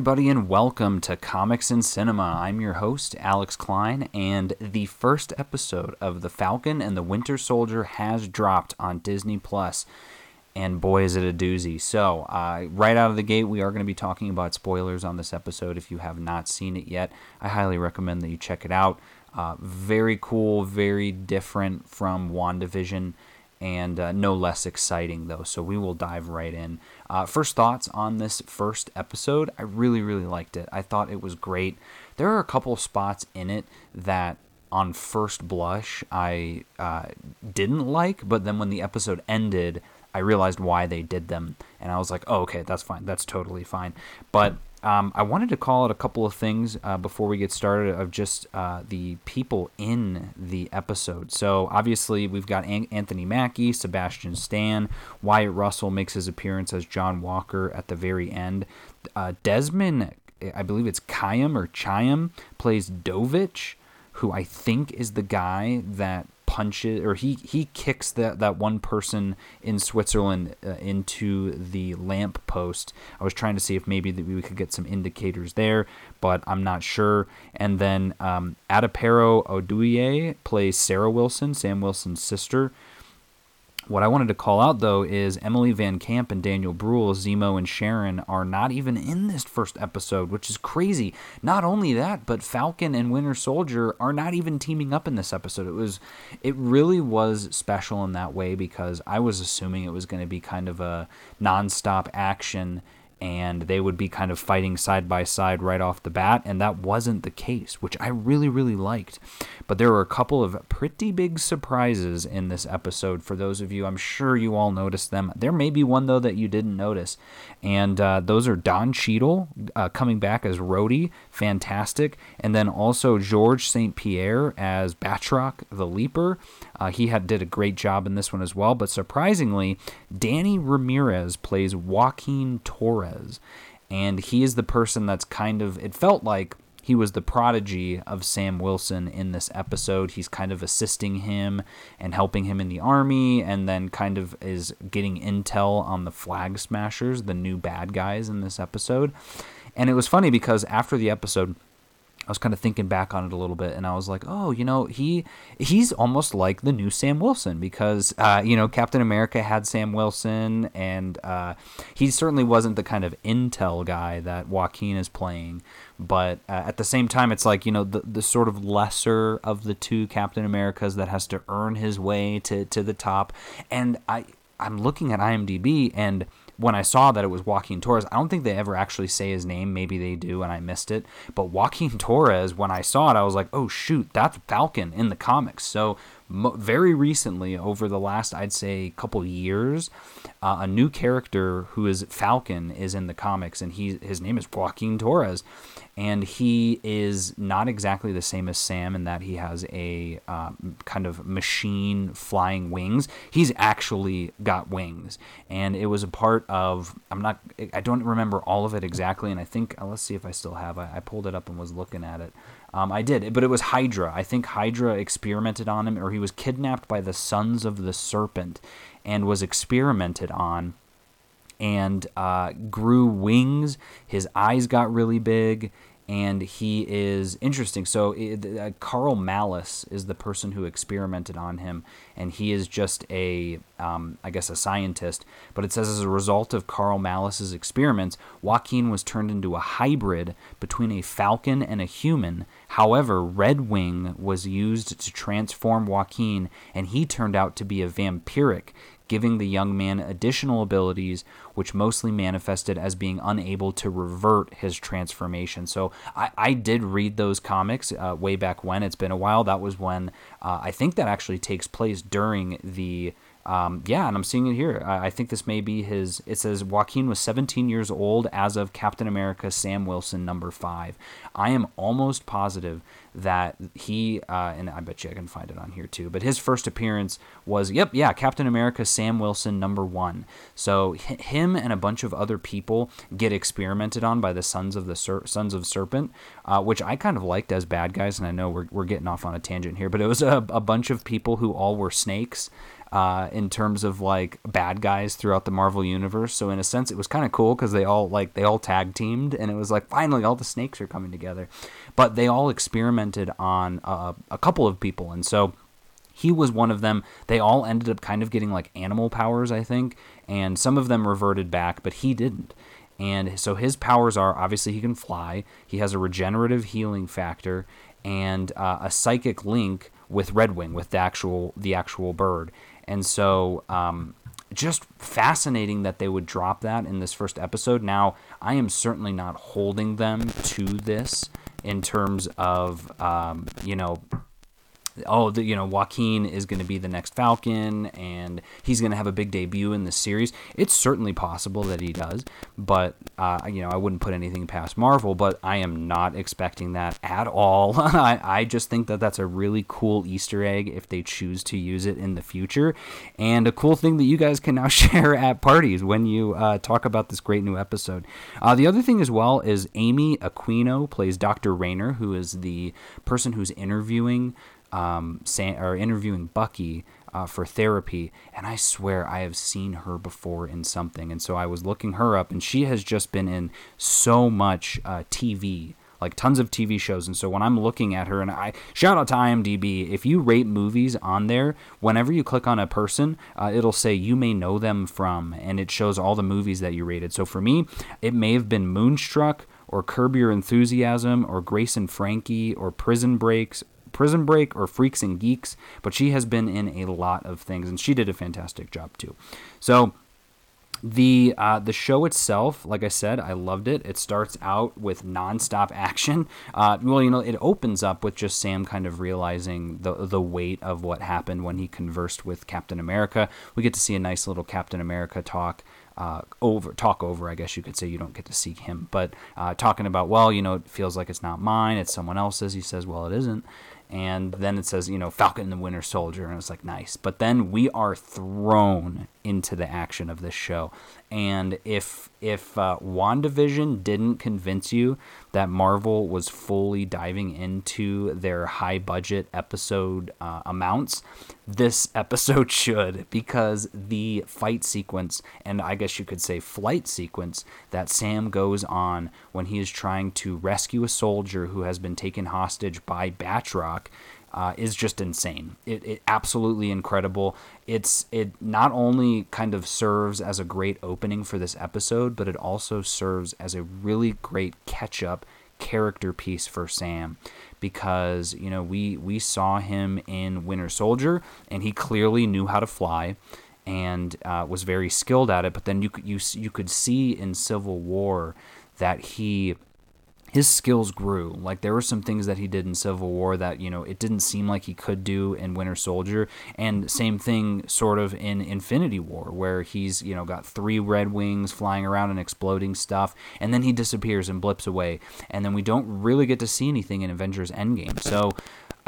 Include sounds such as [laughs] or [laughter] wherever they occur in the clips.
everybody, and welcome to Comics and Cinema. I'm your host, Alex Klein, and the first episode of The Falcon and the Winter Soldier has dropped on Disney Plus, and boy, is it a doozy! So, uh, right out of the gate, we are going to be talking about spoilers on this episode. If you have not seen it yet, I highly recommend that you check it out. Uh, very cool, very different from WandaVision and uh, no less exciting though. So we will dive right in. Uh, first thoughts on this first episode. I really, really liked it. I thought it was great. There are a couple spots in it that, on first blush, I uh, didn't like, but then when the episode ended, I realized why they did them, and I was like, "Oh, okay, that's fine. That's totally fine." But um, I wanted to call out a couple of things uh, before we get started of just uh, the people in the episode. So obviously we've got An- Anthony Mackie, Sebastian Stan, Wyatt Russell makes his appearance as John Walker at the very end. Uh, Desmond, I believe it's Kayam or Chayam, plays Dovich, who I think is the guy that punches or he he kicks that that one person in Switzerland uh, into the lamp post. I was trying to see if maybe we could get some indicators there, but I'm not sure. And then um, Adepero Oduye plays Sarah Wilson, Sam Wilson's sister. What I wanted to call out though is Emily Van Camp and Daniel Bruhl, Zemo and Sharon are not even in this first episode, which is crazy. Not only that, but Falcon and Winter Soldier are not even teaming up in this episode. It was it really was special in that way because I was assuming it was going to be kind of a nonstop action and they would be kind of fighting side by side right off the bat, and that wasn't the case, which I really, really liked. But there were a couple of pretty big surprises in this episode for those of you. I'm sure you all noticed them. There may be one, though, that you didn't notice, and uh, those are Don Cheadle uh, coming back as Rhodey, fantastic, and then also George St. Pierre as Batroc the Leaper. Uh, he had did a great job in this one as well, but surprisingly, Danny Ramirez plays Joaquin Torres, and he is the person that's kind of it felt like he was the prodigy of Sam Wilson in this episode. He's kind of assisting him and helping him in the army, and then kind of is getting intel on the Flag Smashers, the new bad guys in this episode. And it was funny because after the episode, I was kind of thinking back on it a little bit, and I was like, oh, you know, he he's almost like the new Sam Wilson because uh, you know Captain America had Sam Wilson, and uh, he certainly wasn't the kind of intel guy that Joaquin is playing. But uh, at the same time, it's like you know the the sort of lesser of the two Captain Americas that has to earn his way to to the top. And I I'm looking at IMDb and when I saw that it was Joaquin Torres, I don't think they ever actually say his name. Maybe they do, and I missed it. But Joaquin Torres, when I saw it, I was like, oh, shoot, that's Falcon in the comics. So, very recently, over the last, I'd say, couple years, uh, a new character who is Falcon is in the comics, and he his name is Joaquin Torres and he is not exactly the same as Sam in that he has a uh, kind of machine flying wings. He's actually got wings, and it was a part of. I'm not. I don't remember all of it exactly, and I think uh, let's see if I still have. I, I pulled it up and was looking at it. Um, I did, but it was Hydra. I think Hydra experimented on him, or he was kidnapped by the Sons of the Serpent, and was experimented on and uh, grew wings. His eyes got really big and he is interesting. So uh, Karl Malus is the person who experimented on him, and he is just a, um, I guess, a scientist. But it says as a result of Karl Malus's experiments, Joaquin was turned into a hybrid between a falcon and a human. However, Red Wing was used to transform Joaquin, and he turned out to be a vampiric, giving the young man additional abilities, which mostly manifested as being unable to revert his transformation. So I, I did read those comics uh, way back when. It's been a while. That was when uh, I think that actually takes place during the. Um, yeah, and I'm seeing it here. I, I think this may be his. It says Joaquin was 17 years old as of Captain America Sam Wilson number five. I am almost positive that he uh, and I bet you I can find it on here too. But his first appearance was yep, yeah, Captain America Sam Wilson number one. So h- him and a bunch of other people get experimented on by the Sons of the Ser- Sons of Serpent, uh, which I kind of liked as bad guys. And I know we're we're getting off on a tangent here, but it was a, a bunch of people who all were snakes uh, in terms of like bad guys throughout the Marvel universe. So in a sense, it was kind of cool because they all like they all tag teamed, and it was like finally all the snakes are coming together. But they all experimented on uh, a couple of people, and so he was one of them. They all ended up kind of getting like animal powers, I think, and some of them reverted back, but he didn't. And so his powers are obviously he can fly, he has a regenerative healing factor, and uh, a psychic link with Redwing, with the actual the actual bird. And so, um, just fascinating that they would drop that in this first episode. Now, I am certainly not holding them to this in terms of, um, you know, oh, the, you know, Joaquin is going to be the next Falcon and he's going to have a big debut in this series. It's certainly possible that he does, but, uh, you know, I wouldn't put anything past Marvel, but I am not expecting that at all. [laughs] I, I just think that that's a really cool Easter egg if they choose to use it in the future and a cool thing that you guys can now [laughs] share at parties when you uh, talk about this great new episode. Uh, the other thing as well is Amy Aquino plays Dr. Raynor, who is the person who's interviewing um, say, or interviewing Bucky uh, for therapy, and I swear I have seen her before in something, and so I was looking her up, and she has just been in so much uh, TV, like tons of TV shows, and so when I'm looking at her, and I shout out to IMDb, if you rate movies on there, whenever you click on a person, uh, it'll say you may know them from, and it shows all the movies that you rated. So for me, it may have been Moonstruck. Or Curb Your Enthusiasm, or Grace and Frankie, or Prison Breaks, Prison Break or Freaks and Geeks, but she has been in a lot of things, and she did a fantastic job too. So the uh, the show itself, like I said, I loved it. It starts out with nonstop [laughs] action. Uh, well, you know, it opens up with just Sam kind of realizing the the weight of what happened when he conversed with Captain America. We get to see a nice little Captain America talk. Uh, over talk over, I guess you could say you don't get to see him, but uh, talking about well, you know, it feels like it's not mine, it's someone else's. He says, well, it isn't, and then it says, you know, Falcon and the Winter Soldier, and it's like nice. But then we are thrown into the action of this show, and if if uh, WandaVision didn't convince you that Marvel was fully diving into their high budget episode uh, amounts, this [laughs] episode should because the fight sequence and I guess you could say flight sequence that Sam goes on when he is trying to rescue a soldier who has been taken hostage by Batroc uh, is just insane. It, it absolutely incredible. It's it not only kind of serves as a great opening for this episode, but it also serves as a really great catch up character piece for Sam because you know we we saw him in Winter Soldier and he clearly knew how to fly and uh, was very skilled at it. But then you you you could see in Civil War that he his skills grew. Like there were some things that he did in Civil War that you know it didn't seem like he could do in Winter Soldier, and same thing sort of in Infinity War, where he's you know got three Red Wings flying around and exploding stuff, and then he disappears and blips away, and then we don't really get to see anything in Avengers Endgame. So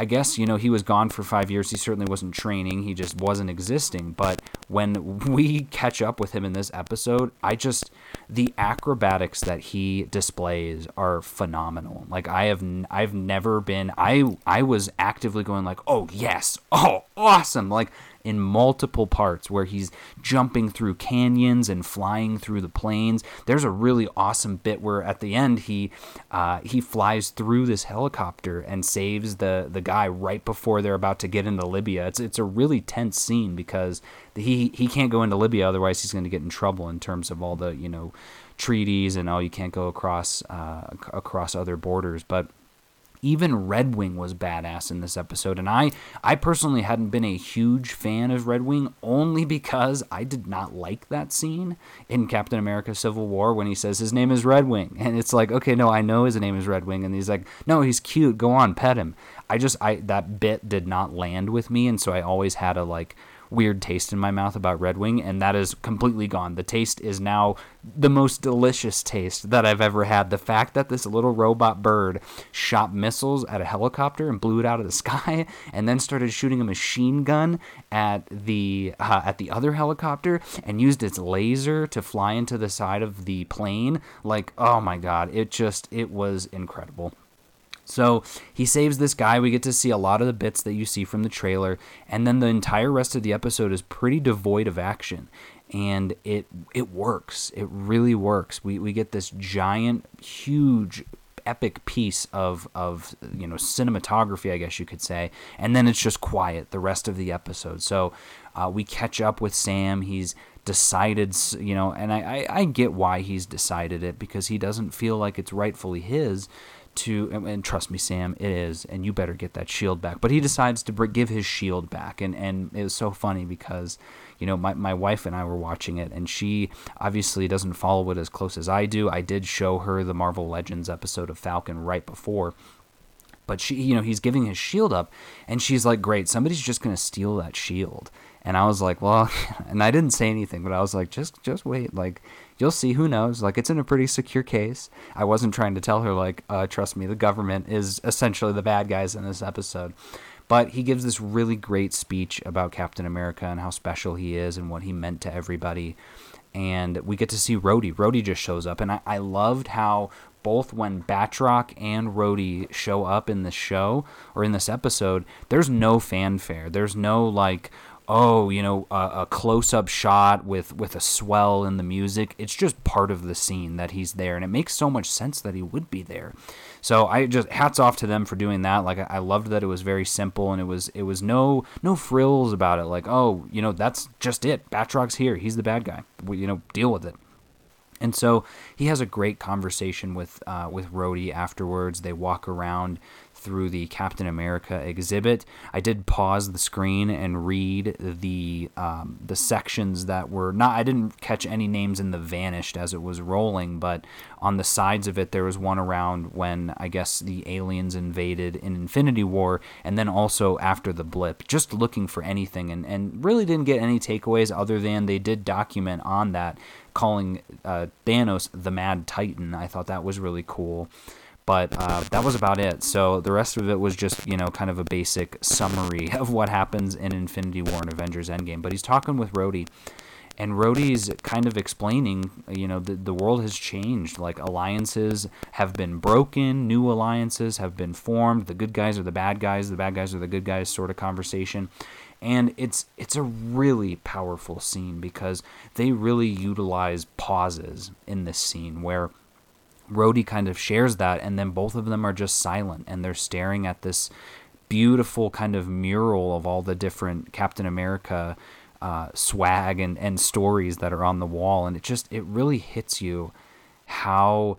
I guess, you know, he was gone for five years. He certainly wasn't training. He just wasn't existing. But when [laughs] we catch up with him in this episode, I just, the acrobatics that he displays are phenomenal. Like I have, I've never been, I, I was actively going like, oh yes, oh awesome. Like in multiple parts where he's jumping through canyons and flying through the plains. There's a really awesome bit where at the end he uh, he flies through this helicopter and saves the the guy right before they're about to get into Libya. It's it's a really tense scene because he he can't go into Libya otherwise he's going to get in trouble in terms of all the you know treaties and oh you can't go across uh, across other borders, but even Redwing was badass in this episode, and I I personally hadn't been a huge fan of Redwing only [laughs] because I did not like that scene in Captain America: Civil War when he says his name is Redwing, [laughs] and it's like okay, no, I know his name is Redwing, and he's like, no, he's cute, go on, pet him. I just I that bit did not land with me, and so I always had a like weird taste in my mouth about Red Wing, and that is completely gone. The taste is now the most delicious taste that I've ever had. The fact that this little robot bird shot missiles at a helicopter and blew it out of the [laughs] sky, and then started shooting a machine gun at the uh, at the other helicopter and used its laser to fly into the side of the plane. Like, oh my god, it just it was incredible. So he saves this guy. We get to see a lot of the bits that you see from the trailer, and then the entire rest of the episode is pretty devoid of action. And it it works. It really works. We we get this giant, huge epic piece of of you know cinematography, I guess you could say, and then it's just quiet the rest of the episode. So uh, we catch up with Sam. He's decided, you know, and I, I I get why he's decided it because he doesn't feel like it's rightfully his to and, trust me sam it is and you better get that shield back. But he decides to give his shield back and and it was so funny because you know my, my wife and i were watching it and she obviously doesn't follow it as close as i do. I did show her the marvel legends episode of falcon right before but she you know he's giving his shield up and she's like great somebody's just going to steal that shield and i was like well [laughs] and i didn't say anything but i was like just just wait like you'll see. Who knows? Like it's in a pretty secure case. I wasn't trying to tell her like, uh, trust me, the government is essentially the bad guys in this episode. But he gives this really great speech about Captain America and how special he is and what he meant to everybody. And we get to see Rhodey. Rhodey just shows up, and I, I loved how both when Batroc and Rhodey show up in this show or in this episode, there's no fanfare. There's no like, oh, you know, a, a close up shot with, with a swell in the music. It's just part of the scene that he's there. And it makes so much sense that he would be there. So I just hats off to them for doing that. Like I loved that it was very simple and it was it was no no frills about it. Like oh you know that's just it. Batroc's here. He's the bad guy. We, you know deal with it. And so he has a great conversation with uh, with Rhodey afterwards. They walk around through the Captain America exhibit. I did pause the screen and read the um, the sections that were not. I didn't catch any names in the vanished as it was rolling, but on the sides of it there was one around when I guess the aliens invaded in Infinity War, and then also after the blip. Just looking for anything, and and really didn't get any takeaways other than they did document on that calling uh, Thanos the Mad Titan. I thought that was really cool. But uh, that was about it. So the rest of it was just, you know, kind of a basic summary [laughs] of what happens in Infinity War and Avengers Endgame. But he's talking with Rhodey, and Rhodey's kind of explaining, you know, the, the world has changed. Like alliances have been broken, new alliances have been formed. The good guys are the bad guys, the bad guys are the good guys, sort of conversation. And it's it's a really powerful scene because they really utilize pauses in this scene where Rhodey kind of shares that, and then both of them are just silent and they're staring at this beautiful kind of mural of all the different Captain America uh, swag and, and stories that are on the wall, and it just it really hits you how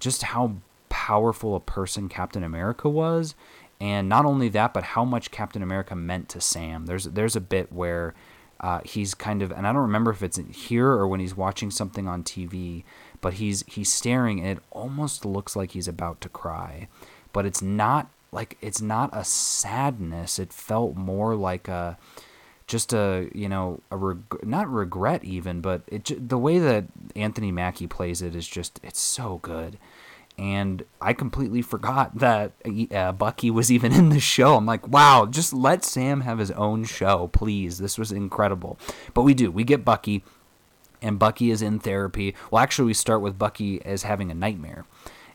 just how powerful a person Captain America was, and not only that, but how much Captain America meant to Sam. There's there's a bit where uh, he's kind of, and I don't remember if it's here or when he's watching something on TV, but he's he's staring and it almost looks like he's about to cry but it's not like it's not a sadness it felt more like a just a you know a reg- not regret even but it the way that Anthony Mackie plays it is just it's so good and I completely forgot [laughs] that uh, Bucky was even in the show. I'm like, wow, just let Sam have his own show, please. This was incredible. But we do. We get Bucky and Bucky is in therapy. Well, actually, we start with Bucky as having a nightmare.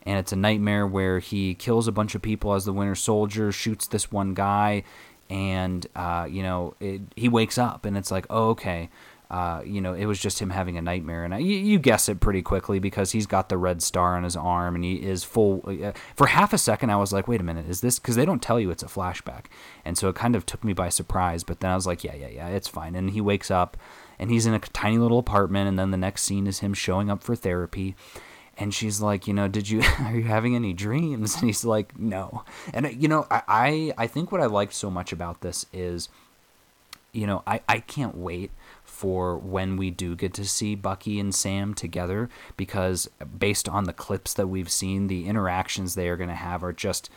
And it's a nightmare where he kills a bunch of people as the Winter Soldier, shoots this one guy, and, uh, you know, it, he wakes up and it's like, oh, okay. Uh, you know, it was just him having a nightmare, and I, you, you, guess it pretty quickly because he's got the red star on his arm, and he is full. Uh, for half a second, I was like, "Wait a minute, is this?" Because they don't tell you it's a flashback, and so it kind of took me by surprise. But then I was like, "Yeah, yeah, yeah, it's fine." And he wakes up, and he's in a tiny little apartment and then the next scene is him showing up for therapy. And she's like you know did you [laughs] are you having any dreams? And he's like no. And uh, you know i i think what i liked so much about this is you know i i can't wait for when we do get to see Bucky and Sam together because based on the clips that we've seen the interactions they are going to have are just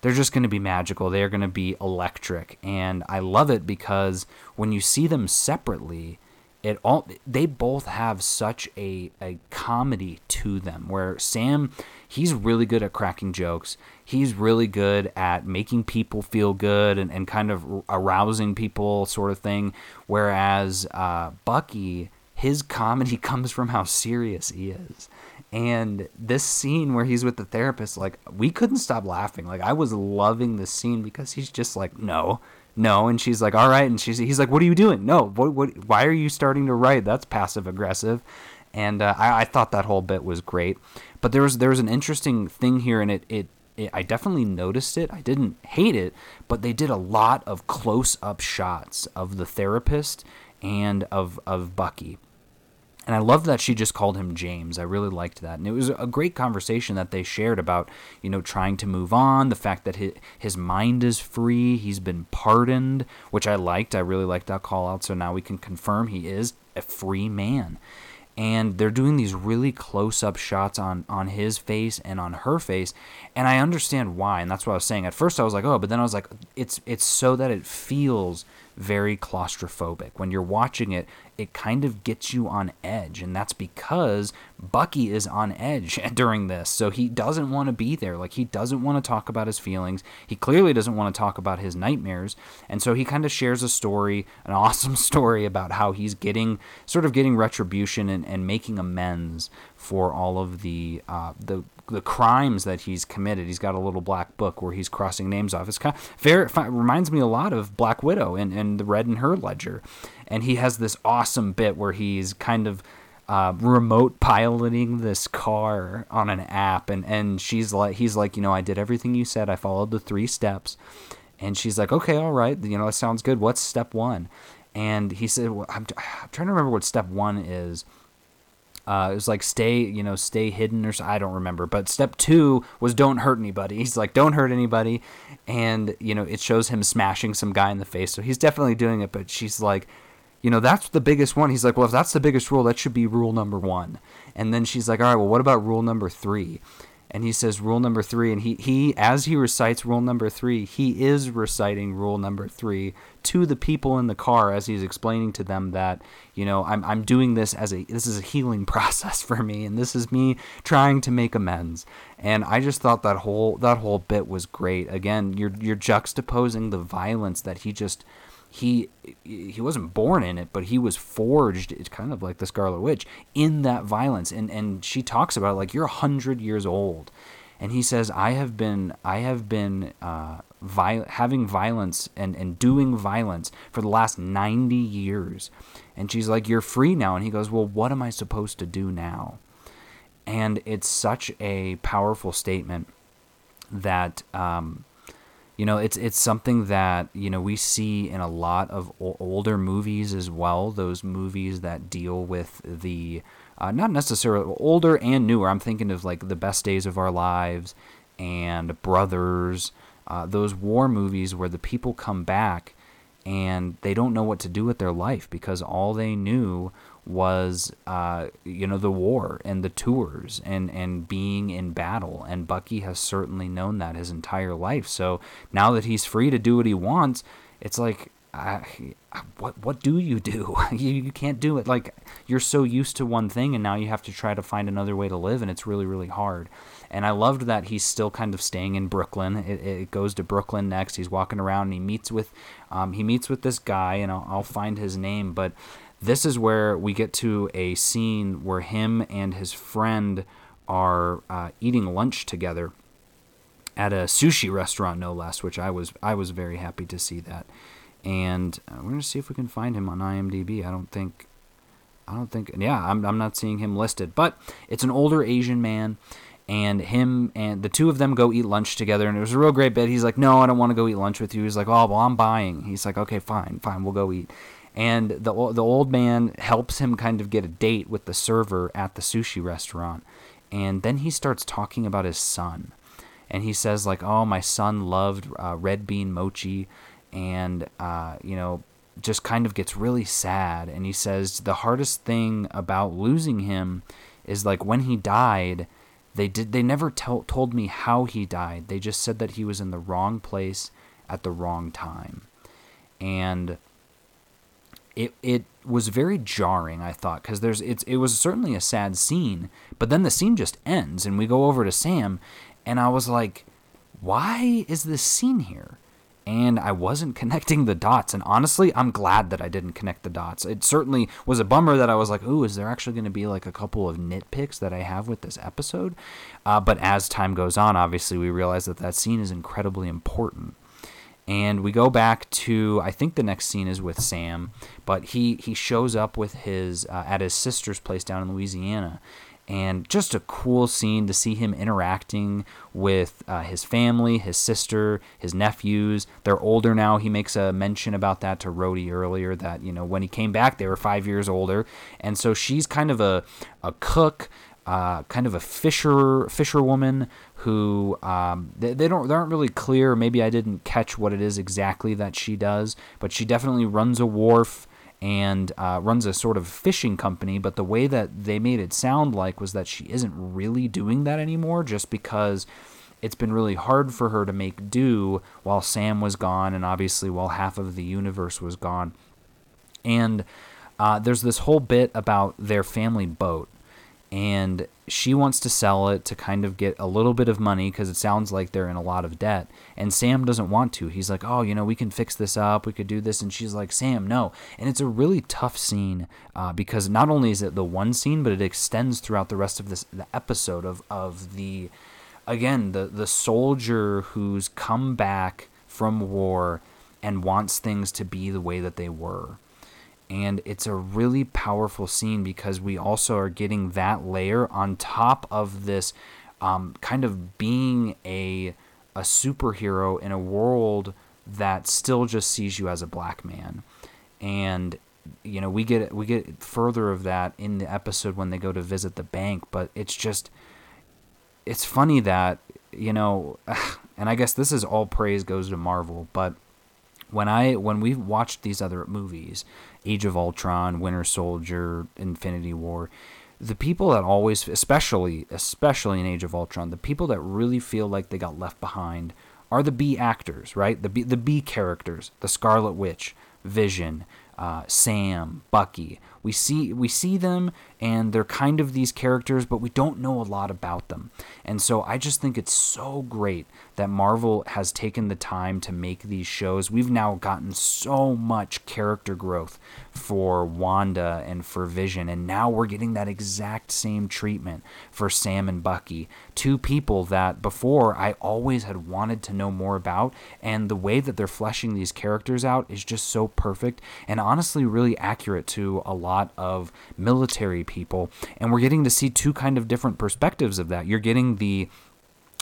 they're just going to be magical. They're going to be electric, and I love it because when you see them separately, it all they both have such a a comedy to them. Where Sam, he's really good at cracking jokes. He's really good at making people feel good and, and kind of arousing people, sort of thing. Whereas uh, Bucky, his comedy [laughs] comes from how serious he is. And this scene where he's with the therapist, like, we couldn't stop laughing. Like, I was loving this scene because he's just like, no, no. And she's like, all right. And she's, he's like, what are you doing? No, what, what, why are you starting to write? That's passive aggressive. And uh, I, I thought that whole bit was great. But there was, there was an interesting thing here, and it, it, I definitely noticed it. I didn't hate it, but they did a lot of close up shots of the therapist and of, of Bucky and I love that she just called him James. I really liked that. And it was a great conversation that they shared about, you know, trying to move on, the fact that his, his mind is free, he's been pardoned, which I liked. I really liked that call out. So now we can confirm he is a free man. And they're doing these really close up shots on, on his face and on her face. And I understand why. And that's what I was saying. At first I was like, oh, but then I was like, it's it's so that it feels very claustrophobic. When you're watching it, it kind of gets you on edge. And that's because Bucky is on edge [laughs] during this. So he doesn't want to be there. Like, he doesn't want to talk about his feelings. He clearly doesn't want to talk about his nightmares. And so he kind of shares a story, an [laughs] awesome story about how he's getting, sort of getting retribution and, and making amends for all of the, uh, the, the crimes that he's committed. He's got a little black book where he's crossing names off. It's kind of very reminds me a lot of Black Widow and, and the Red in her ledger. And he has this awesome bit where he's kind of uh, remote piloting this car on an app, and and she's like, he's like, you know, I did everything you said. I followed the three steps, and she's like, okay, all right, you know, that sounds good. What's step one? And he said, well, I'm, I'm trying to remember what step one is uh, it was like stay, you know, stay hidden or so, I don't remember. But step two was don't hurt anybody. [laughs] He's like don't hurt anybody, and you know it shows him smashing some guy in the face. So he's definitely doing it. But she's like, you know, that's the biggest one. He's like, well, if that's the biggest rule, that should be rule number one. And then she's like, all right, well, what about rule number three? And he says rule number three and he, he as he recites rule number three he is reciting rule number three to the people in the car as he's explaining to them that you know i'm, I'm doing this as a this is a healing [laughs] process for me and this is me trying to make amends. And i just thought that whole that whole bit was great. Again you're you're juxtaposing the violence that he just he he wasn't born in it, but he was forged. It's kind of like the Scarlet Witch in that violence, and and she talks about it like you're hundred years old, and he says I have been I have been uh, vi- having violence and and doing violence for the last ninety years, and she's like you're free now, and he goes well what am I supposed to do now, and it's such a powerful statement that. Um, you know it's it's something that you know we see in a lot of o- older movies as well those movies that deal with the uh, not necessarily older and newer i'm thinking of like the best days of our lives and brothers uh, those war movies where the people come back and they don't know what to do with their life because all they knew was uh, you know the war and the tours and and being in battle. And Bucky has certainly known that his entire life. So now that he's free to do what he wants it's like uh, what what do you do? [laughs] You, you can't do it. Like you're so used to one thing and now you have to try to find another way to live and it's really really hard. And I loved that he's still kind of staying in Brooklyn. It, it goes to Brooklyn next. He's walking around and he meets with um, he meets with this guy and I'll, I'll find his name. But this is where we get to a scene where him and his friend are uh, eating lunch together at a sushi restaurant, no less. Which I was I was very happy to see that. And uh, we're gonna see if we can find him on IMDb. I don't think I don't think yeah I'm I'm not seeing him listed, but it's an older Asian man. And him and the two of them go eat lunch together, and it was a real great bit. He's like, "No, I don't want to go eat lunch with you." He's like, "Oh, well, I'm buying." He's like, "Okay, fine, fine, we'll go eat." And the the old man helps him kind of get a date with the server at the sushi restaurant and then he starts talking about his son and he says like oh my son loved uh, red bean mochi and uh, you know just kind of gets really sad and he says the hardest thing about losing him is like when he died they did they never tell, told me how he died. They just said that he was in the wrong place at the wrong time. And it it was very jarring, I thought, because there's it's it was certainly a sad scene, but then the scene just ends and we go over to Sam and I was like, why is this scene here? and I wasn't [laughs] connecting the dots. And honestly, I'm glad that I didn't connect the dots. It certainly was a bummer that I was like, "Ooh, is there actually going to be like a couple of nitpicks that I have with this episode?" Uh, but as time goes on, obviously, we realize that that scene is incredibly important. And we go back to I think the next scene is with Sam, but he he shows up with his uh, at his sister's place down in Louisiana, and just a cool scene to see him interacting with uh, his family, his sister, his nephews. They're older now. He makes a mention about that to Rhodey earlier that you know when he came back they were five years older, and so she's kind of a a cook. Uh, kind of a fisher fisherwoman who um, they, they don't they aren't really clear. Maybe I didn't catch what it is exactly that she does, but she definitely runs a wharf and uh, runs a sort of fishing company. But the way that they made it sound like was that she isn't really doing that anymore just because it's been really hard for her to make do while Sam was gone and obviously while half of the universe was gone. And uh, there's this whole bit about their family boat and she wants to sell it to kind of get a little bit of money because it sounds like they're in a lot of debt. And Sam doesn't want to. He's like, oh, you know, we can fix this up. We could do this. And she's like, Sam, no. And it's a really tough scene uh, because not only is it the one scene, but it extends throughout the rest of this the episode of, of the, again, the, the soldier who's come back from war and wants things to be the way that they were and it's a really powerful scene because we also are getting that layer on top of this um, kind of being a a superhero in a world that still just sees you as a black man. And you know we get we get further of that in the episode when they go to visit the bank but it's just it's funny that you know [sighs] and i guess this is all praise goes to marvel but when i when we watched these other movies Age of Ultron, Winter Soldier, Infinity War, the people that always, especially especially in Age of Ultron, the people that really feel like they got left behind are the B actors, right? The B, the B characters, the Scarlet Witch, Vision, uh, Sam, Bucky. We see we see them and they're kind of these characters, but we don't know a lot about them. And so I just think it's so great that Marvel has taken the time to make these shows. We've now gotten so much character growth for Wanda and for Vision, and now we're getting that exact same treatment for Sam and Bucky. Two people that before I always had wanted to know more about, and the way that they're fleshing these characters out is just so perfect and honestly really accurate to a lot of military people. And we're getting to see two kind of different perspectives of that. You're getting the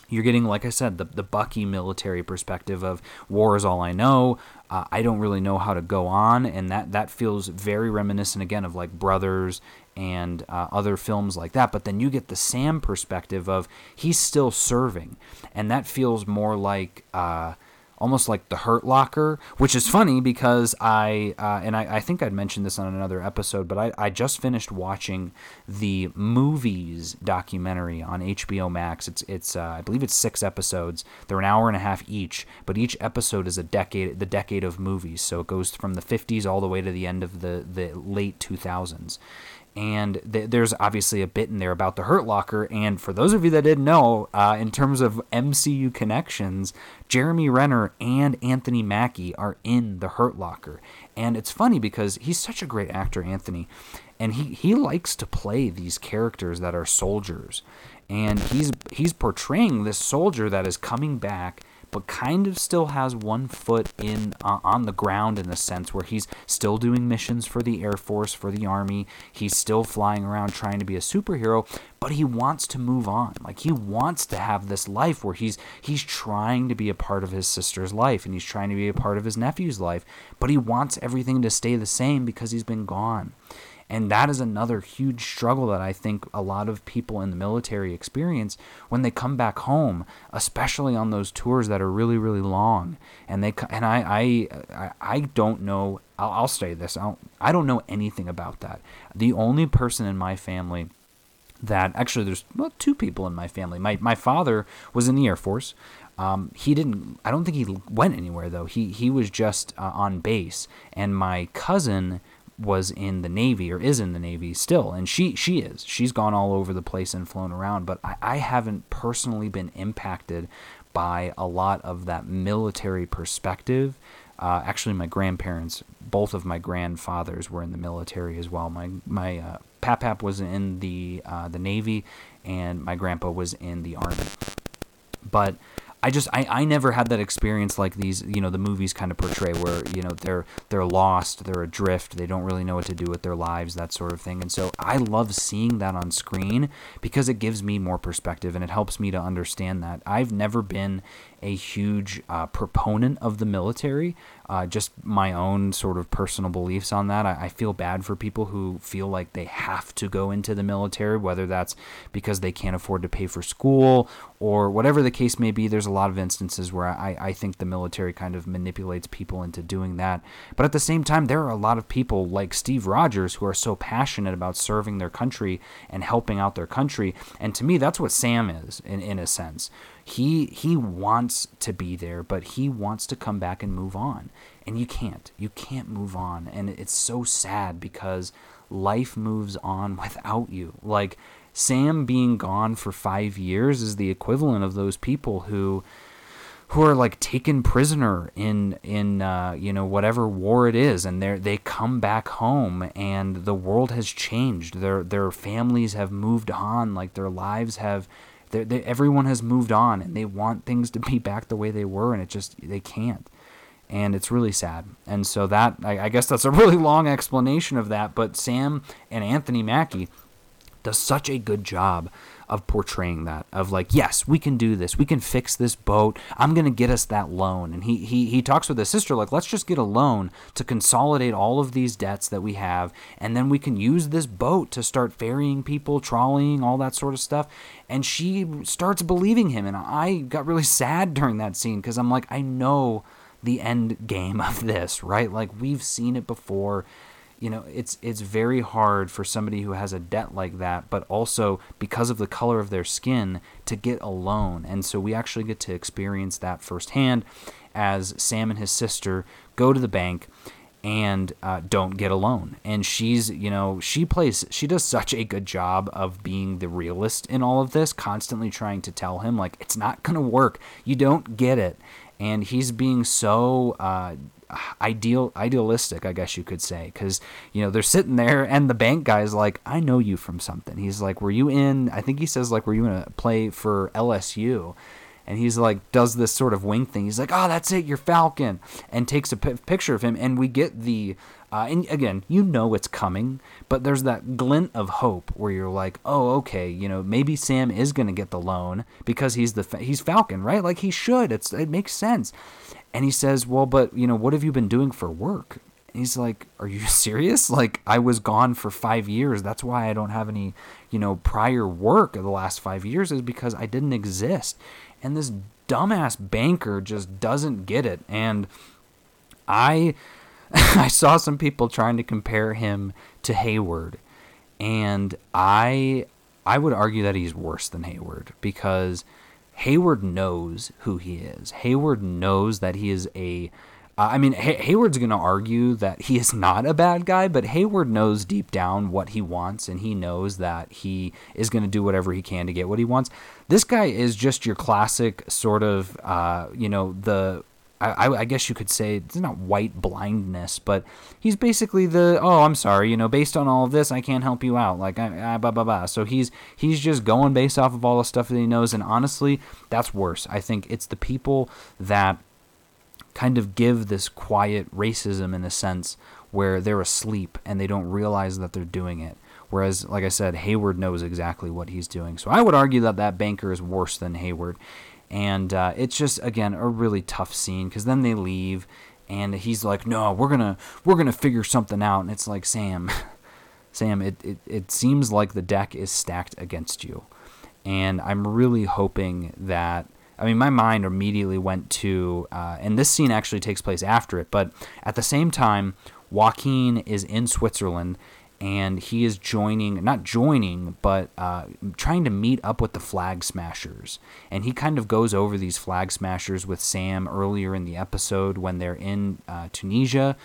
you're getting, like I said, the, the Bucky military perspective of war is all I know. Uh, I don't really know how to go on, and that that feels very reminiscent again of like Brothers and uh, other films like that. But then you get the Sam perspective of he's still serving, and that feels more like. Uh, almost like the Hurt Locker, which is funny because I uh, and I, I, think I'd mentioned this on another episode, but I, I just finished watching the movies documentary on HBO Max. It's it's uh, I believe it's six episodes. They're an hour and a half each, but each episode is a decade the decade of movies. So it goes from the 50s all the way to the end of the the late 2000s and th- there's obviously a bit in there about the Hurt Locker. And for those of you that didn't know, uh, in terms of MCU connections, Jeremy Renner and Anthony Mackie are in the Hurt Locker. And it's funny because he's such a great actor, Anthony, and he, he likes to play these characters that are soldiers. And he's he's portraying this soldier that is coming back but kind of still has one foot in uh, on the ground in the sense where he's still doing missions for the Air Force, for the Army. He's still flying around trying to be a superhero, but he wants to move on. Like he wants to have this life where he's he's trying to be a part of his sister's life and he's trying to be a part of his nephew's life, but he wants everything to stay the same because he's been gone. And that is another huge struggle that I think a lot of people in the military experience when they come back home, especially on those tours that are really, really long. And they and I I I don't know. I'll, I'll say this. I'll, I don't know anything about that. The only person in my family that actually there's well, two people in my family. My my father was in the Air Force. Um, he didn't. I don't think he went anywhere though. He he was just uh, on base, and my cousin was in the Navy or is in the Navy still, and she she is. She's gone all over the place and flown around, but I, I haven't personally been impacted by a lot of that military perspective. Uh, actually, my grandparents, both of my grandfathers, were in the military as well. My my uh, pap pap was in the uh, the Navy, and my grandpa was in the Army. But I just I, I never had that experience like these you know the movies kind of portray where you know they're they're lost they're adrift they don't really know what to do with their lives that sort of thing. And so I love seeing that on screen because it gives me more perspective and it helps me to understand that. I've never been a huge uh, proponent of the military. Uh, just my own sort of personal beliefs on that. I, I, feel bad for people who feel like they have to go into the military, whether that's because they can't afford to pay for school or whatever the case may be. There's a lot of instances where I, I think the military kind of manipulates people into doing that. But at the same time, there are a lot of people like Steve Rogers who are so passionate about serving their country and helping out their country. And to me, that's what Sam is in, in a sense he he wants to be there but he wants to come back and move on. And you can't. You can't move on. And it's so sad because life moves on [laughs] without you. Like sam being gone for 5 years is the equivalent of those people who who are like taken prisoner in in uh, you know whatever war it is, and they they come back home, and the world has changed. Their their families have moved on, like their lives have they, everyone has moved on and they want things to be back the way they were, and it just they can't, and it's really sad. And so that I, I guess that's a really [laughs] long explanation of that. But Sam and Anthony Mackie does such a good job of portraying that of like yes we can do this. We can fix this boat. I'm going to get us that loan. And he, he he talks with his sister like let's just get a loan to consolidate all of these debts that we have. And then we can use this boat to start ferrying people trolleying, all that sort of stuff. And she starts believing him. And i got really sad during that scene because i'm like i know the end game of this right? Like we've seen it before you know it's it's very hard for somebody who has a debt like that but also because of the color of their skin to get a loan and so we actually get to experience that firsthand as sam and his sister go to the bank and uh, don't get a loan and she's you know she plays she does such a good job of being the realist in all of this constantly trying to tell him like it's not gonna work. You don't get it and he's being so uh, ideal idealistic i guess you could say because you know they're sitting there and the bank guy's like i know you from something. He's like were you in i think he says like were you in a play for lsu and he's like does this sort of wink thing. He's like oh that's it you're falcon and takes a p- picture of him and we get the uh, and again you know it's coming but there's that glint of hope where you're like oh okay you know maybe sam is going to get the loan because he's the he's falcon right like he should it's it makes sense and he says, Well, but, you know, what have you been doing for work? And he's like, Are you [laughs] serious? Like, I was gone for five years. That's why I don't have any, you know, prior work of the last five years, is because I didn't exist. And this dumbass banker just doesn't get it. And I. [laughs] I saw some people trying to compare him to Hayward, and I I would argue that he's worse than Hayward because Hayward knows who he is. Hayward knows that he is a. Uh, I mean, Hay- Hayward's going to argue that he is not a bad guy, but Hayward knows deep down what he wants, and he knows that he is going to do whatever he can to get what he wants. This guy is just your classic sort of, uh, you know, the I, I, guess you could say it's not white blindness, but he's basically the oh I'm sorry you know based on all of this I can't help you out like I, I blah blah blah. So he's he's just going based off of all the stuff that he knows, and honestly that's worse. I think it's the people that kind of give this quiet racism in a sense where they're asleep and they don't realize that they're doing it. Whereas, like I said, Hayward knows exactly what he's doing. So I would argue that that banker is worse than Hayward and uh, it's just again a really tough scene because then they leave and he's like no we're gonna we're gonna figure something out. And it's like sam [laughs] sam it, it, it seems like the deck is stacked against you. And i'm really hoping that i mean my mind immediately went to uh, and this scene actually takes place after it but at the same time joaquin is in switzerland and he is joining, not joining, but uh, trying to meet up with the Flag Smashers. And he kind of goes over these Flag Smashers with Sam earlier in the episode when they're in uh, Tunisia.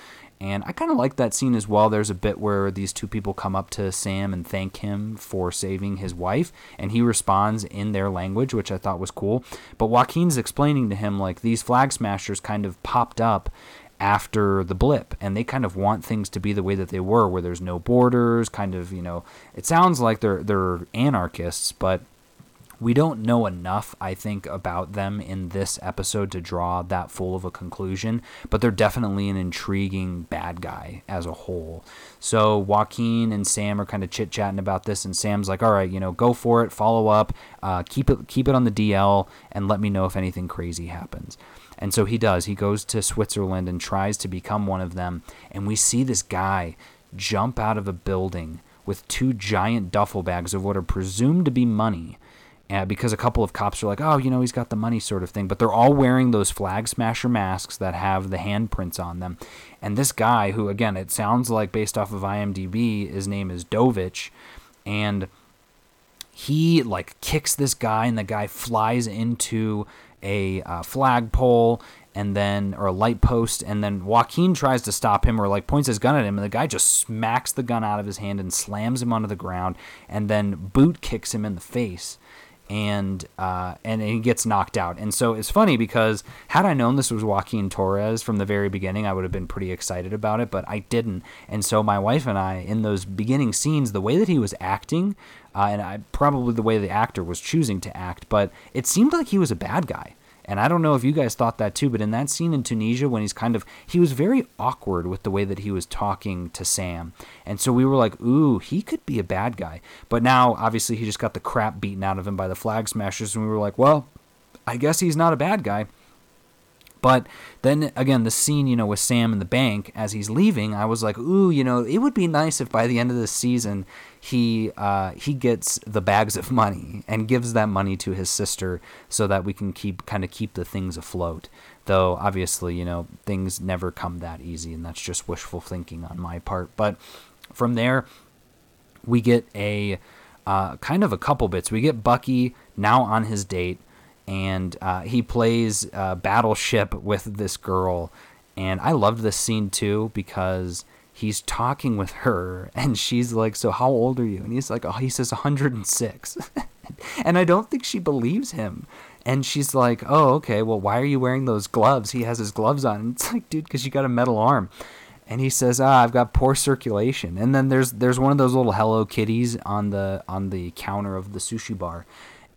And I kind of like that scene as well. There's a bit where these two people come up to Sam and thank him for saving his wife, and he responds in their language, which I thought was cool. But Joaquin's explaining to him, like, these flag smashers kind of popped up after the blip and they kind of want things to be the way that they were where there's no borders kind of you know it sounds like they're they're anarchists but we don't know enough, I think, about them in this episode to draw that full of a conclusion, but they're definitely an intriguing bad guy as a whole. So Joaquin and Sam are kind of chit chatting about this, and Sam's like, "All right, you know, go for it, follow up, uh, keep it, keep it on the DL, and let me know if anything crazy happens." And so he does. He goes to Switzerland and tries to become one of them, and we see this guy jump out of a building with two giant duffel bags of what are presumed to be money uh, because a couple of cops are like, oh, you know, he's got the money sort of thing. But they're all wearing those flag smasher masks that have the handprints on them. And this guy, who, again, it sounds like based off of IMDb, his name is Dovich. And he, like, kicks this guy, and the guy flies into a uh, flagpole and then or a light post and then Joaquin tries to stop him or like points his gun at him and the guy just smacks the gun out of his hand and slams him onto the ground and then boot kicks him in the face and uh, and he gets knocked out. And so it's funny because had I known this was Joaquin Torres from the very beginning, I would have been pretty excited about it, but I didn't. And so my wife and I, in those beginning scenes, the way that he was acting, uh, and I, probably the way the actor was choosing to act, but it seemed like he was a bad guy. And I don't know if you guys thought that too, but in that scene in Tunisia, when he's kind of, he was very awkward with the way that he was talking to Sam. And so we were like, ooh, he could be a bad guy. But now, obviously, he just got the crap beaten out of him by the Flag Smashers. And we were like, well, I guess he's not a bad guy. But then again, the scene, you know, with Sam in the bank as he's leaving, I was like, ooh, you know, it would be nice if by the end of the season he uh, he gets the bags of money and gives that money to his sister so that we can keep kind of keep the things afloat. Though obviously, you know, things never come that easy, and that's just wishful thinking on my part. But from there, we get a uh, kind of a couple bits. We get Bucky now on his date and uh, he plays uh, Battleship with this girl. And I loved this scene too because he's talking with her [laughs] and she's like, So, how old are you? And he's like, Oh, he says 106. [laughs] and I don't think she believes him. And she's like, Oh, okay, well, why are you wearing those gloves? He has his gloves on. And [laughs] it's like, Dude, because you got a metal arm. And he says, "Ah, I've got poor circulation." And then there's there's one of those little Hello Kitties on the on the counter of the sushi bar,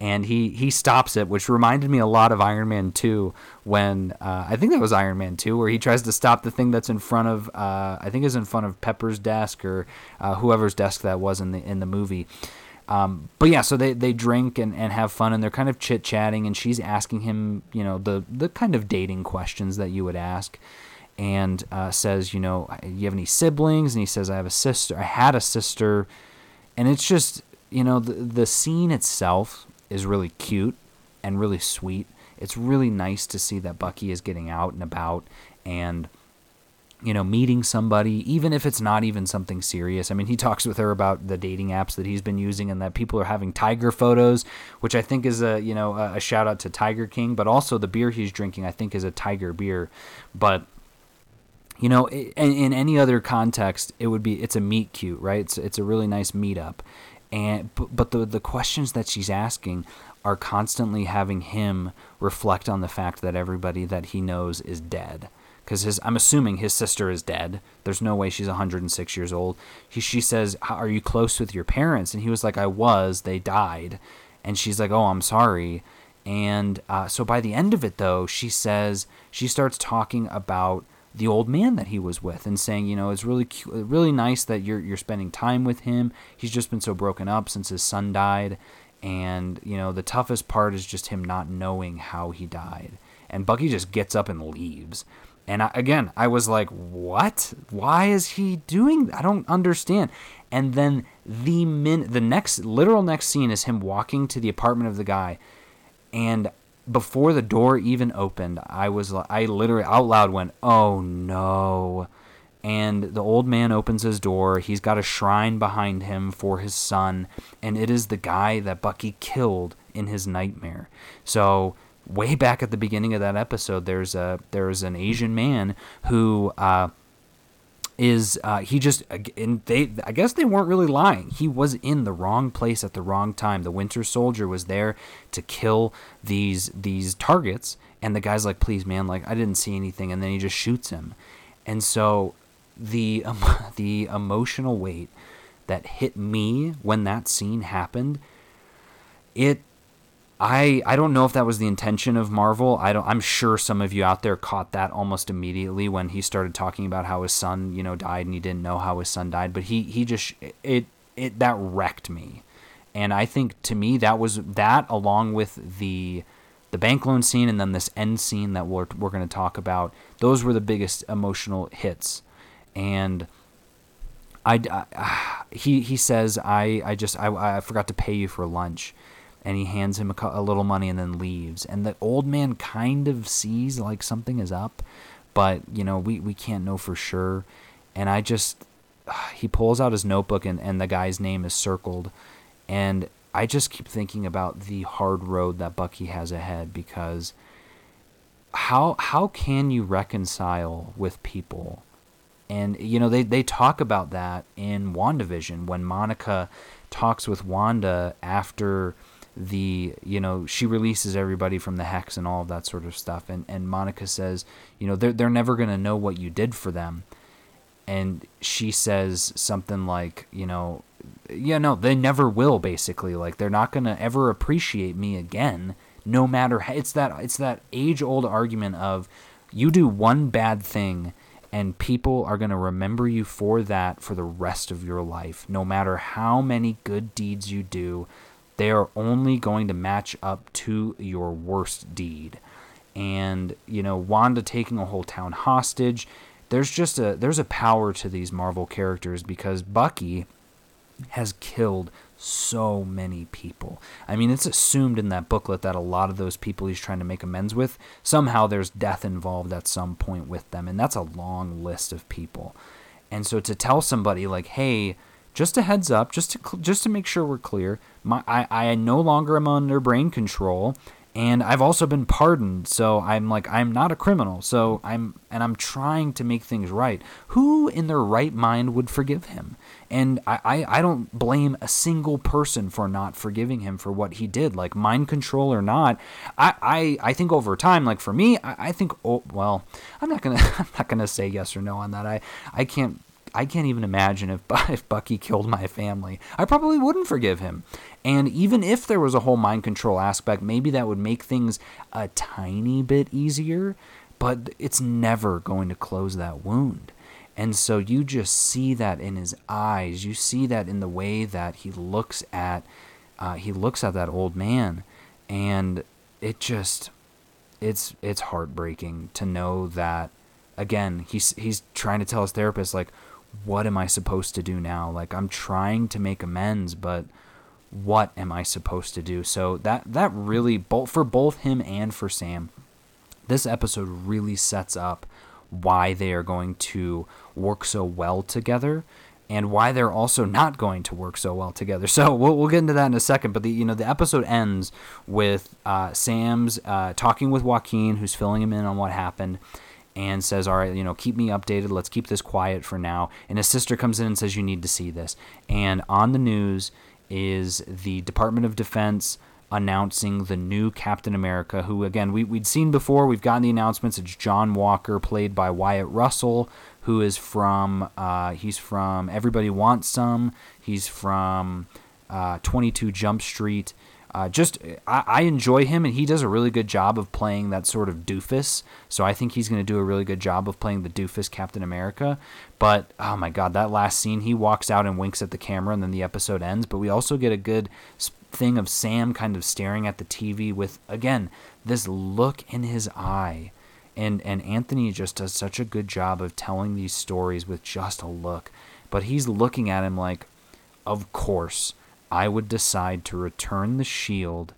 and he he stops it, which reminded me a lot of Iron Man 2 when uh, I think that was Iron Man 2 where he tries to stop the thing that's in front of uh, I think is in front of Pepper's desk or uh, whoever's desk that was in the in the movie. Um, but yeah, so they, they drink and, and have fun and they're kind of chit chatting and she's asking him, you know, the the kind of dating questions that you would ask and uh, says, you know, you have any siblings? And he says, I have a sister. I had a sister, and it's just, you know, the the scene itself is really cute and really sweet. It's really nice to see that Bucky is getting out and about and you know meeting somebody even if it's not even something serious. I mean, he talks with her about the dating apps that he's been using and that people are having tiger photos, which I think is a, you know, a shout out to Tiger King, but also the beer he's drinking I think is a tiger beer. But you know, in, in any other context, it would be it's a meet cute, right? It's it's a really nice meetup and but the the questions that she's asking are constantly having him reflect on the fact that everybody that he knows is dead because his I'm assuming his sister is dead. There's no way she's 106 years old. He, she says, "Are you close with your parents?" And he was like, "I was. They died." And she's like, "Oh, I'm sorry." And uh, so by the end of it, though, she says she starts talking about the old man that he was with and saying, you know, it's really really nice that you're you're spending time with him. He's just been so broken up since his son died, and you know the toughest part is just him not knowing how he died. And Bucky just gets up and leaves. And I, again, I was like, "What? Why is he doing? I don't understand." And then the min the next literal next scene is him walking to the apartment of the guy, and before the door even opened, I was I literally out loud went, "Oh no." and the old man opens his door. He's got a shrine behind him for his son, and it is the guy that Bucky killed in his nightmare. So way back at the beginning of that episode, there's a there's an Asian man who uh, is uh, he just and they I guess they weren't really lying. He was in the wrong place at the wrong time. The Winter Soldier was there to kill these these targets, and the guy's like, "Please, man, like I didn't see anything," and then he just shoots him. And so the um, [laughs] the emotional weight that hit me when that scene happened it I I don't know if that was the intention of Marvel. I don't I'm sure some of you out there caught that almost immediately when he started talking about how his son, you know, died and he didn't know how his son died, but he he just it it that wrecked me. And I think to me that was that along with the the bank loan scene and then this end scene that we're we're going to talk about. Those were the biggest emotional hits and I, I, [sighs] he he says I I just I, I forgot to pay you for lunch, and he hands him a, a, little money and then leaves. And the old man kind of sees like something is up, but you know we we can't know for sure. And I just [sighs] he pulls out his notebook and and the guy's name is circled, and I just keep thinking about the hard road that Bucky has ahead because how how can you reconcile with people and you know they they talk about that in WandaVision when Monica talks with Wanda after the you know she releases everybody from the hex and all of that sort of stuff and and Monica says you know they're they're never going to know what you did for them and she says something like you know yeah no they never will basically like they're not going to ever appreciate me again no matter how, it's that it's that age old argument of you do one bad thing and people are going to remember you for that for the rest of your life. No matter how many good deeds you do, they are only going to match up to your worst deed. And, you know, Wanda taking a whole town hostage, there's just a there's a power to these Marvel characters because Bucky has killed so many people. I mean, it's assumed in that booklet that a lot of those people he's trying to make amends with, somehow there's death involved at some point with them. And that's a long list of people. And so to tell somebody, like, hey, just a heads up, just to just to make sure we're clear, my I, I no longer am under brain control, and I've also been pardoned so i'm like i'm not a criminal so i'm and i'm trying to make things right. Who in their right mind would forgive him? And I, I, I don't blame a single person for not forgiving him for what he did like mind control or not. I i, I think over time like for me i, I think oh well i'm not gonna [laughs] i'm not gonna say yes or no on that. I i can't I can't even imagine if, [laughs] if Bucky killed my family. I probably wouldn't forgive him. And even if there was a whole mind control aspect, maybe that would make things a tiny bit easier, but it's never going to close that wound. And so you just see that in his eyes. You see that in the way that he looks at uh, he looks at that old man, and it just it's it's heartbreaking to know that again he's he's trying to tell his therapist like what am I supposed to do now? Like I'm trying to make amends, but what am I supposed to do? So that that really both for both him and for Sam, this episode really sets up why they are going to work so well together and why they're also not going to work so well together. So we'll, we'll get into that in a second. But the you know the episode ends with uh, Sam's uh, talking with Joaquin, who's filling him in on what happened, and says, All right, you know, keep me updated. Let's keep this quiet for now. And his sister comes in and says, You need to see this. And on the news is the Department of Defense announcing the new Captain America, who, again, we, we'd seen before. We've gotten the announcements. It's John Walker, played by Wyatt Russell, who is from, uh, he's from Everybody Wants Some. He's from uh, 22 Jump Street. Uh, just I, I, enjoy him and he does a really good job of playing that sort of doofus. So I think he's going to do a really good job of playing the doofus Captain America. But oh my god, that last scene, he walks out and winks at the camera and then the episode ends. But we also get a good thing of Sam kind of staring at the TV with again this look in his eye. And and Anthony just does such a good job of telling these stories with just a look. But he's looking at him like, of course I would decide to return the shield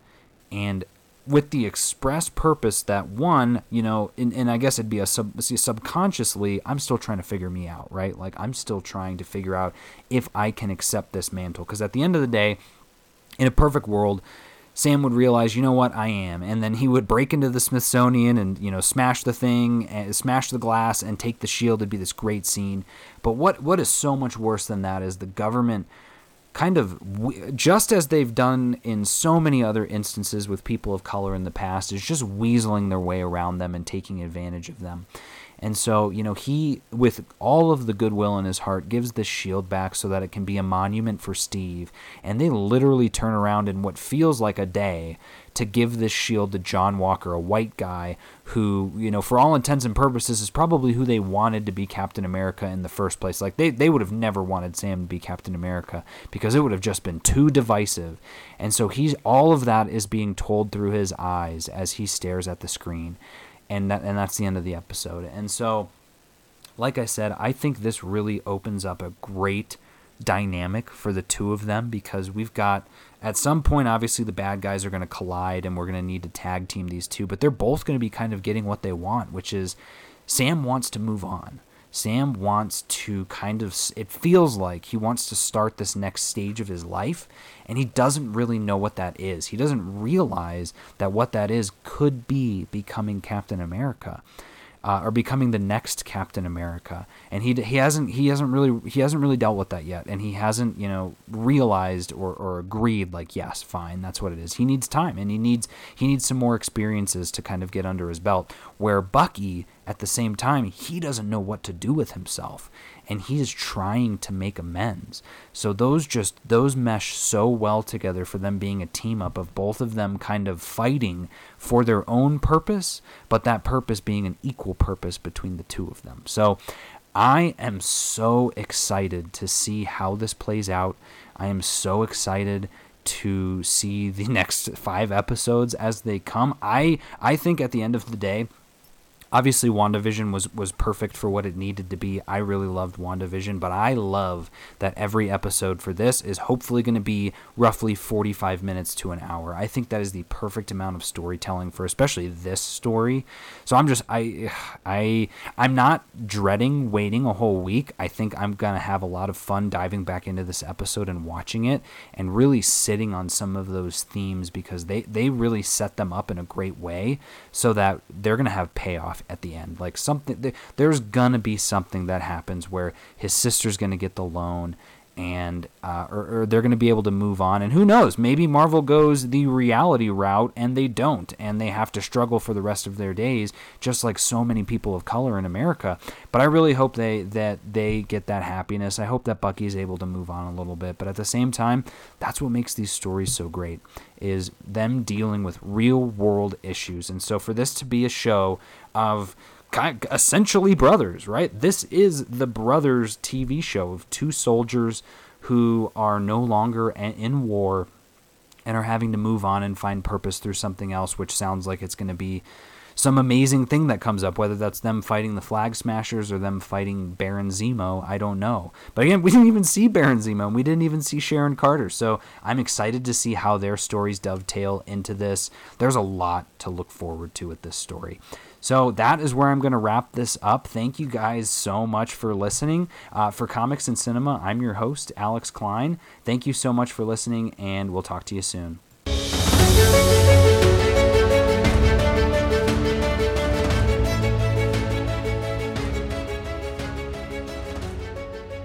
and with the express purpose that one, you know, and, and I guess it'd be a sub subconsciously, I'm still trying to figure me out, right? Like I'm still trying to figure out if I can accept this mantle. Because at the end of the day, in a perfect world, Sam would realize, you know what, I am, and then he would break into the Smithsonian and you know smash the thing, eh, smash the glass, and take the shield. It'd be this great scene. But what what is so much worse than that is the government kind of just as they've done in so many other instances with people of color in the past is just weaseling their way around them and taking advantage of them. And so, you know, he, with all of the goodwill in his heart, gives this shield back so that it can be a monument for Steve. And they literally turn around in what feels like a day to give this shield to John Walker, a white guy who, you know, for all intents and purposes, is probably who they wanted to be Captain America in the first place. Like, they, they would have never wanted Sam to be Captain America because it would have just been too divisive. And so he's, all of that is being told through his eyes as he stares at the screen and that, and that's the end of the episode. And so, like I said, I think this really opens up a great dynamic for the two of them because we've got at some point obviously the bad guys are going to collide and we're going to need to tag team these two, but they're both going to be kind of getting what they want, which is Sam wants to move on. Sam wants to kind of, it feels like he wants to start this next stage of his life, and he doesn't really know what that is. He doesn't realize that what that is could be becoming Captain America uh, or becoming the next Captain America. And he he hasn't he hasn't really he hasn't really dealt with that yet, and he hasn't you know realized or, or agreed like yes, fine, that's what it is. He needs time, and he needs he needs some more experiences to kind of get under his belt. Where Bucky at the same time he doesn't know what to do with himself and he is trying to make amends. So those just those mesh so well together for them being a team up of both of them kind of fighting for their own purpose, but that purpose being an equal purpose between the two of them. So I am so excited to see how this plays out. I am so excited to see the [laughs] next 5 episodes as they come. I I think at the end of the day obviously WandaVision was was perfect for what it needed to be. I really loved WandaVision, but I love that every episode for this is hopefully going to be roughly 45 minutes to an hour. I think that is the perfect amount of storytelling for especially this story. So I'm just I I I'm not dreading waiting a whole week. I think I'm going to have a lot of fun diving back into this episode and watching it and really sitting on some of those themes because they they really set them up in a great way so that they're going to have payoff at the end. Like something, there's gonna be something that happens where his sister's gonna get the loan, and uh, or, or, they're to be able to move on. And who knows? Maybe Marvel goes the reality route and they don't, and they have to struggle for the rest of their days, just like so many people of color in America. But I really hope they that they get that happiness. I hope that Bucky's able to move on a little bit. But at the same time, that's what makes these stories so great is them dealing with real world issues. And so for this to be a show of essentially brothers, right? This is the brothers TV show of two soldiers who are no longer in war and are having to move on and find purpose through something else, which sounds like it's going to be some amazing thing that comes up, whether that's them fighting the Flag Smashers or them fighting Baron Zemo, I don't know. But again, [laughs] we didn't even see Baron Zemo, and we didn't even see Sharon Carter, so I'm excited to see how their stories dovetail into this. There's a lot to look forward to with this story. So that is where I'm going to wrap this up. Thank you guys so much for listening. Uh, for Comics and Cinema, I'm your host, Alex Klein. Thank you so much for listening, and we'll talk to you soon.